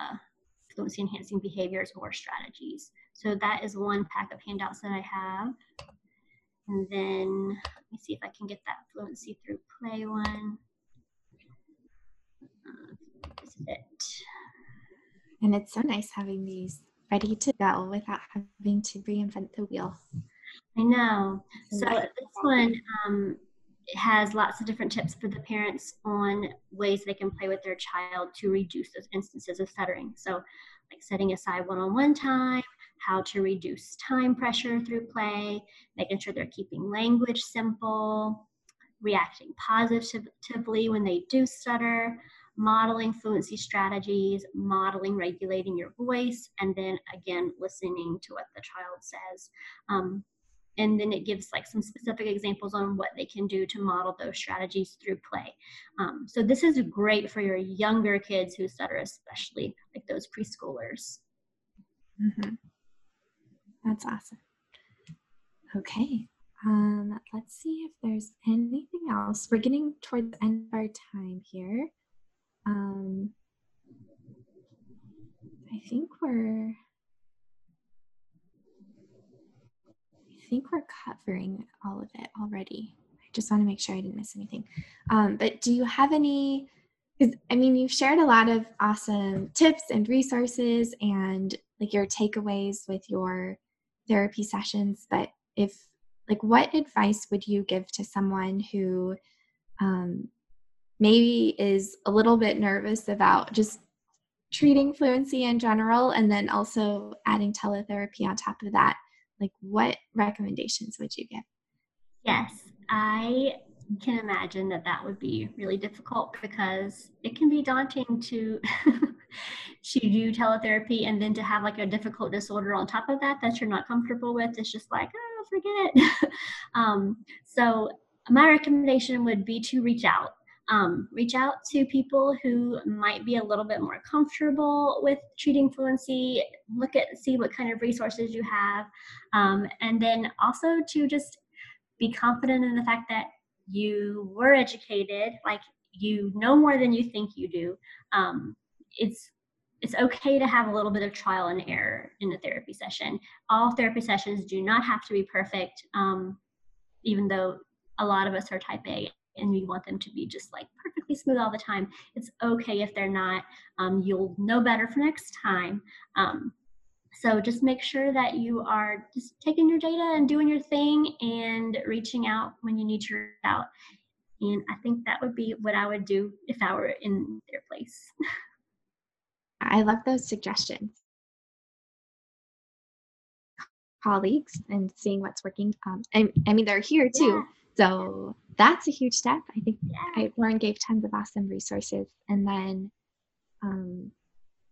fluency enhancing behaviors or strategies. So that is one pack of handouts that I have. And then let me see if I can get that fluency through play one. Uh, is it. And it's so nice having these ready to go without having to reinvent the wheel. I know. So this one um, has lots of different tips for the parents on ways they can play with their child to reduce those instances of stuttering. So like setting aside one-on-one time, how to reduce time pressure through play, making sure they're keeping language simple, reacting positively when they do stutter, modeling fluency strategies, modeling regulating your voice, and then again, listening to what the child says. Um, and then it gives like some specific examples on what they can do to model those strategies through play. Um, so this is great for your younger kids who stutter, especially like those preschoolers. Mm-hmm. That's awesome. Okay. Um, let's see if there's anything else. We're getting towards the end of our time here. Um, I think we're I think we're covering all of it already. I just want to make sure I didn't miss anything. Um, but do you have any? I mean, you've shared a lot of awesome tips and resources and like your takeaways with your therapy sessions, but if like what advice would you give to someone who um, maybe is a little bit nervous about just treating fluency in general and then also adding teletherapy on top of that. Like what recommendations would you give? Yes i can imagine that that would be really difficult because it can be daunting to to do teletherapy and then to have like a difficult disorder on top of that that you're not comfortable with. It's just like oh forget it. Um, so my recommendation would be to reach out um, reach out to people who might be a little bit more comfortable with treating fluency look at see what kind of resources you have um, and then also to just be confident in the fact that you were educated like you know more than you think you do um, it's it's okay to have a little bit of trial and error in the therapy session. All therapy sessions do not have to be perfect, um, even though a lot of us are type A and we want them to be just like perfectly smooth all the time. It's okay if they're not. Um, you'll know better for next time. Um, So just make sure that you are just taking your data and doing your thing and reaching out when you need to reach out. And I think that would be what I would do if I were in their place. I love those suggestions. Colleagues and seeing what's working. Um, and I mean, they're here too. Yeah. So that's a huge step. I think yeah. I, Lauren gave tons of awesome resources. And then, um,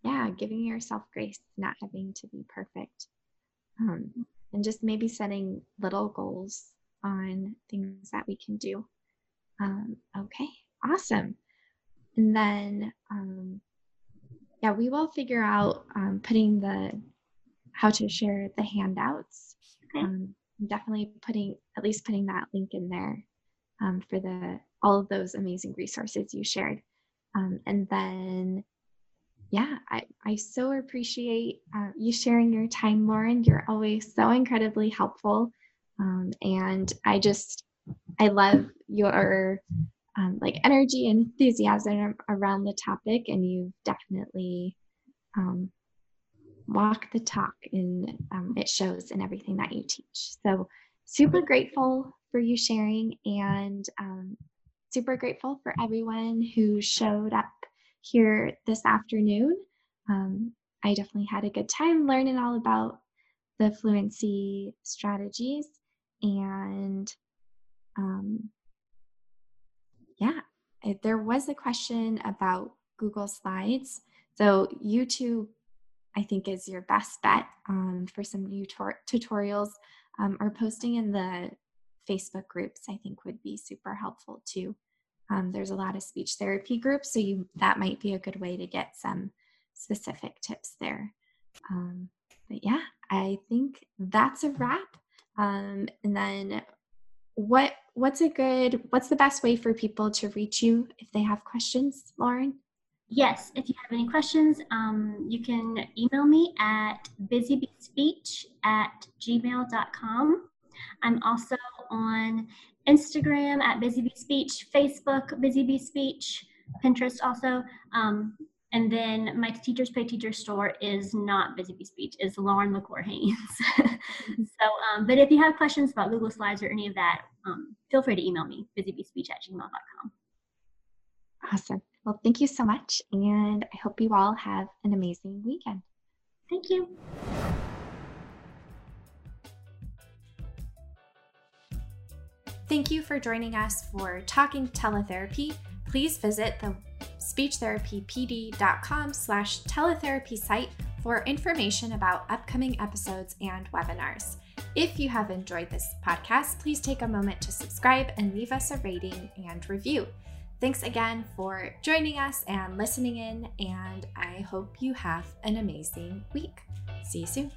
yeah, giving yourself grace, not having to be perfect. Um, and just maybe setting little goals on things that we can do. Um, okay, awesome. And then, um, yeah, we will figure out um, putting the how to share the handouts. Okay. Um, definitely putting at least putting that link in there um, for the all of those amazing resources you shared. Um, and then, yeah, I, I so appreciate uh, you sharing your time, Lauren. You're always so incredibly helpful. Um, and I just, I love your um, like energy and enthusiasm around the topic, and you've definitely walked the talk, and um, it shows in everything that you teach. So, super grateful for you sharing, and um, super grateful for everyone who showed up here this afternoon. Um, I definitely had a good time learning all about the fluency strategies and um, yeah, there was a question about Google Slides. So YouTube, I think, is your best bet um, for some new tutorials um, or posting in the Facebook groups. I think would be super helpful too. Um, there's a lot of speech therapy groups, so you that might be a good way to get some specific tips there. Um, but yeah, I think that's a wrap. Um, and then what what's a good what's the best way for people to reach you if they have questions lauren yes if you have any questions um, you can email me at busybeespeech at gmail.com i'm also on instagram at busybeespeech facebook busybeespeech pinterest also um, and then my Teachers Pay Teacher store is not Busy Bee Speech, is Lauren LaCour Haynes. so, um, but if you have questions about Google Slides or any of that, um, feel free to email me, busybeespeech at gmail.com. Awesome. Well, thank you so much. And I hope you all have an amazing weekend. Thank you. Thank you for joining us for Talking Teletherapy. Please visit the speechtherapypd.com slash teletherapy site for information about upcoming episodes and webinars. If you have enjoyed this podcast, please take a moment to subscribe and leave us a rating and review. Thanks again for joining us and listening in, and I hope you have an amazing week. See you soon.